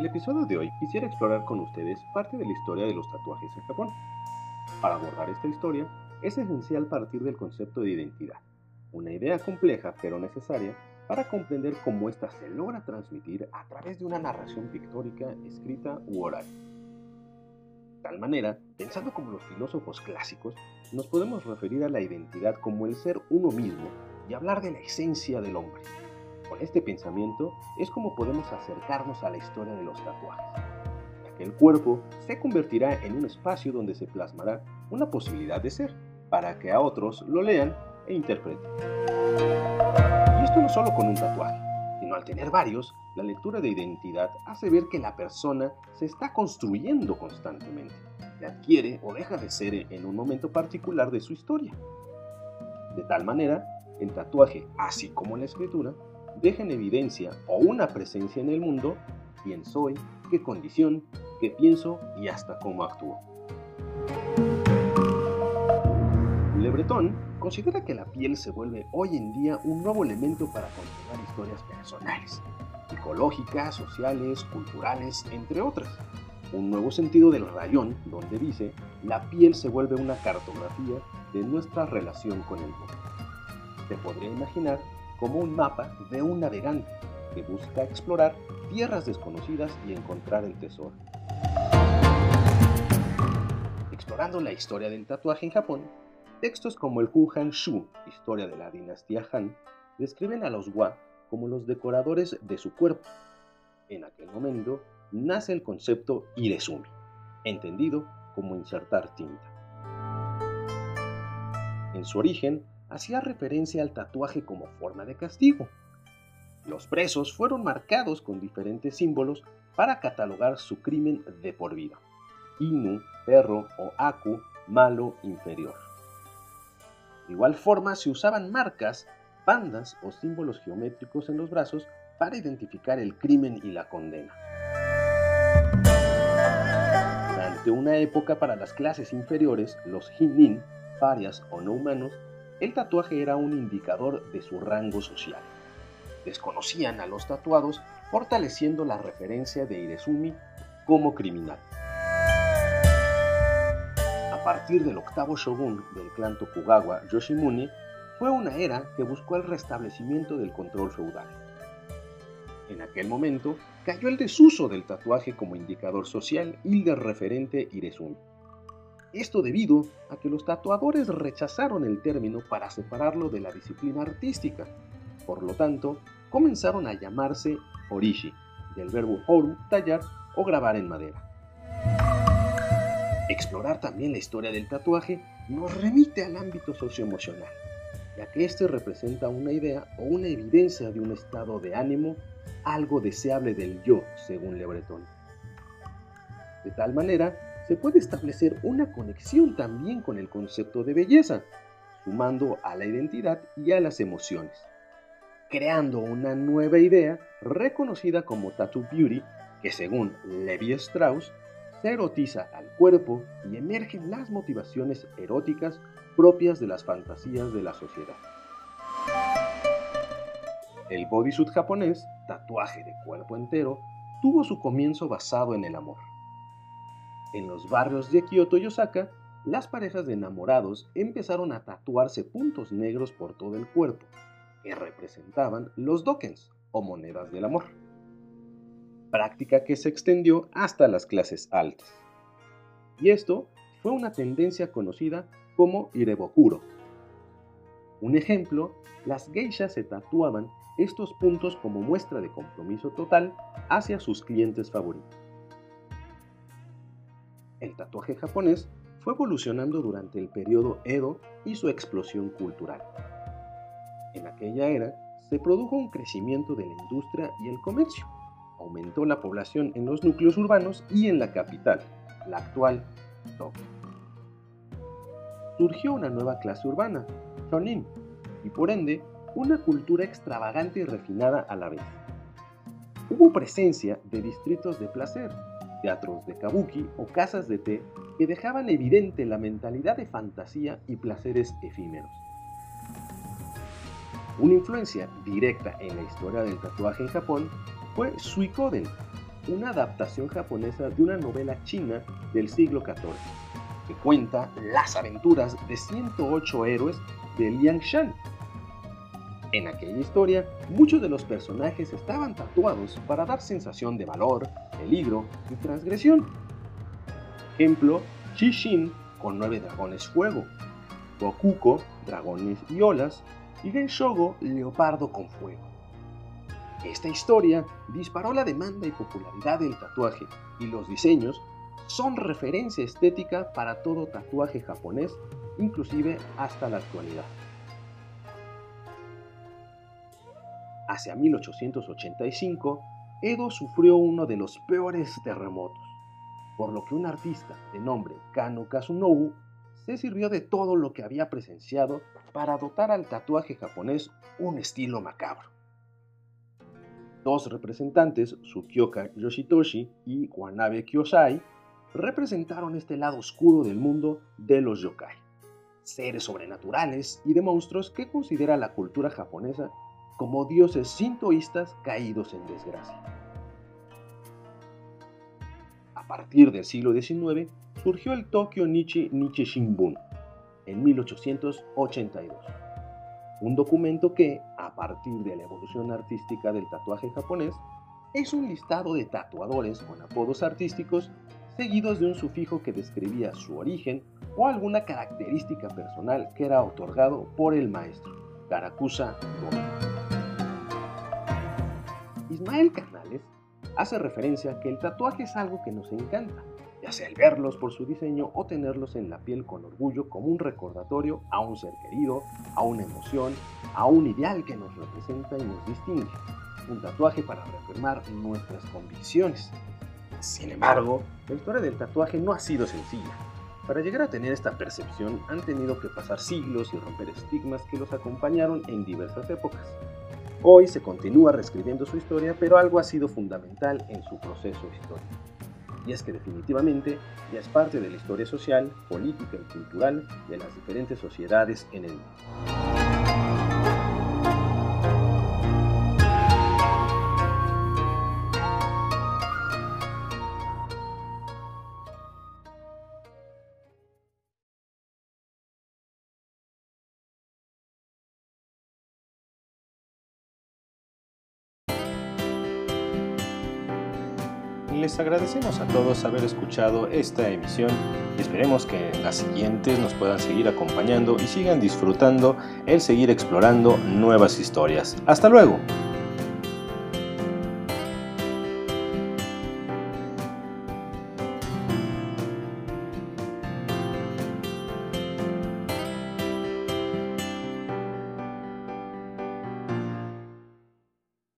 el episodio de hoy quisiera explorar con ustedes parte de la historia de los tatuajes en Japón. Para abordar esta historia, es esencial partir del concepto de identidad, una idea compleja pero necesaria para comprender cómo ésta se logra transmitir a través de una narración pictórica, escrita u oral. De tal manera, pensando como los filósofos clásicos, nos podemos referir a la identidad como el ser uno mismo y hablar de la esencia del hombre. Con este pensamiento es como podemos acercarnos a la historia de los tatuajes, que el cuerpo se convertirá en un espacio donde se plasmará una posibilidad de ser, para que a otros lo lean e interpreten. Y esto no solo con un tatuaje, sino al tener varios, la lectura de identidad hace ver que la persona se está construyendo constantemente, y adquiere o deja de ser en un momento particular de su historia. De tal manera, el tatuaje, así como la escritura, deja en evidencia o una presencia en el mundo quién soy, qué condición, qué pienso y hasta cómo actúo. Le Breton considera que la piel se vuelve hoy en día un nuevo elemento para contar historias personales, psicológicas, sociales, culturales, entre otras. Un nuevo sentido del rayón, donde dice, la piel se vuelve una cartografía de nuestra relación con el mundo. Se podría imaginar como un mapa de un navegante que busca explorar tierras desconocidas y encontrar el tesoro. Explorando la historia del tatuaje en Japón, textos como el Kuhan Shu, historia de la dinastía Han, describen a los Wa como los decoradores de su cuerpo. En aquel momento nace el concepto Irezumi, entendido como insertar tinta. En su origen, hacía referencia al tatuaje como forma de castigo. Los presos fueron marcados con diferentes símbolos para catalogar su crimen de por vida. Inu, perro o Aku, malo inferior. De igual forma se usaban marcas, bandas o símbolos geométricos en los brazos para identificar el crimen y la condena. Durante una época para las clases inferiores, los hinin, parias o no humanos, el tatuaje era un indicador de su rango social. Desconocían a los tatuados, fortaleciendo la referencia de Irezumi como criminal. A partir del octavo shogun del clan Tokugawa, Yoshimune, fue una era que buscó el restablecimiento del control feudal. En aquel momento cayó el desuso del tatuaje como indicador social y del referente Irezumi. Esto debido a que los tatuadores rechazaron el término para separarlo de la disciplina artística. Por lo tanto, comenzaron a llamarse orishi, del verbo horu, tallar o grabar en madera. Explorar también la historia del tatuaje nos remite al ámbito socioemocional, ya que este representa una idea o una evidencia de un estado de ánimo, algo deseable del yo, según Le Breton. De tal manera se puede establecer una conexión también con el concepto de belleza, sumando a la identidad y a las emociones, creando una nueva idea reconocida como Tattoo Beauty, que según Levi Strauss, se erotiza al cuerpo y emergen las motivaciones eróticas propias de las fantasías de la sociedad. El bodysuit japonés, tatuaje de cuerpo entero, tuvo su comienzo basado en el amor. En los barrios de Kyoto y Osaka, las parejas de enamorados empezaron a tatuarse puntos negros por todo el cuerpo, que representaban los dokens o monedas del amor. Práctica que se extendió hasta las clases altas. Y esto fue una tendencia conocida como irebokuro. Un ejemplo, las geishas se tatuaban estos puntos como muestra de compromiso total hacia sus clientes favoritos el tatuaje japonés fue evolucionando durante el periodo Edo y su explosión cultural. En aquella era se produjo un crecimiento de la industria y el comercio. Aumentó la población en los núcleos urbanos y en la capital, la actual Tokio. Surgió una nueva clase urbana, shonin, y por ende una cultura extravagante y refinada a la vez. Hubo presencia de distritos de placer, teatros de kabuki o casas de té que dejaban evidente la mentalidad de fantasía y placeres efímeros. Una influencia directa en la historia del tatuaje en Japón fue Suikoden, una adaptación japonesa de una novela china del siglo XIV, que cuenta las aventuras de 108 héroes de Liang Shan. En aquella historia, muchos de los personajes estaban tatuados para dar sensación de valor, peligro y transgresión. Ejemplo, Shin con nueve dragones fuego, Gokuko, dragones y olas, y Genshogo, leopardo con fuego. Esta historia disparó la demanda y popularidad del tatuaje, y los diseños son referencia estética para todo tatuaje japonés, inclusive hasta la actualidad. Hacia 1885, Edo sufrió uno de los peores terremotos, por lo que un artista de nombre Kano Kasunobu se sirvió de todo lo que había presenciado para dotar al tatuaje japonés un estilo macabro. Dos representantes, Tsukioka Yoshitoshi y Wanabe Kyosai, representaron este lado oscuro del mundo de los yokai, seres sobrenaturales y de monstruos que considera la cultura japonesa como dioses sintoístas caídos en desgracia. A partir del siglo XIX surgió el Tokyo Nichi Nichi Shimbun en 1882, un documento que, a partir de la evolución artística del tatuaje japonés, es un listado de tatuadores con apodos artísticos seguidos de un sufijo que describía su origen o alguna característica personal que era otorgado por el maestro, Karakusa Gomi. Ismael Canales hace referencia a que el tatuaje es algo que nos encanta, ya sea el verlos por su diseño o tenerlos en la piel con orgullo como un recordatorio a un ser querido, a una emoción, a un ideal que nos representa y nos distingue. Un tatuaje para reafirmar nuestras convicciones. Sin embargo, la historia del tatuaje no ha sido sencilla. Para llegar a tener esta percepción han tenido que pasar siglos y romper estigmas que los acompañaron en diversas épocas. Hoy se continúa reescribiendo su historia, pero algo ha sido fundamental en su proceso histórico. Y es que definitivamente ya es parte de la historia social, política y cultural de las diferentes sociedades en el mundo. Les agradecemos a todos haber escuchado esta emisión. Esperemos que las siguientes nos puedan seguir acompañando y sigan disfrutando el seguir explorando nuevas historias. Hasta luego.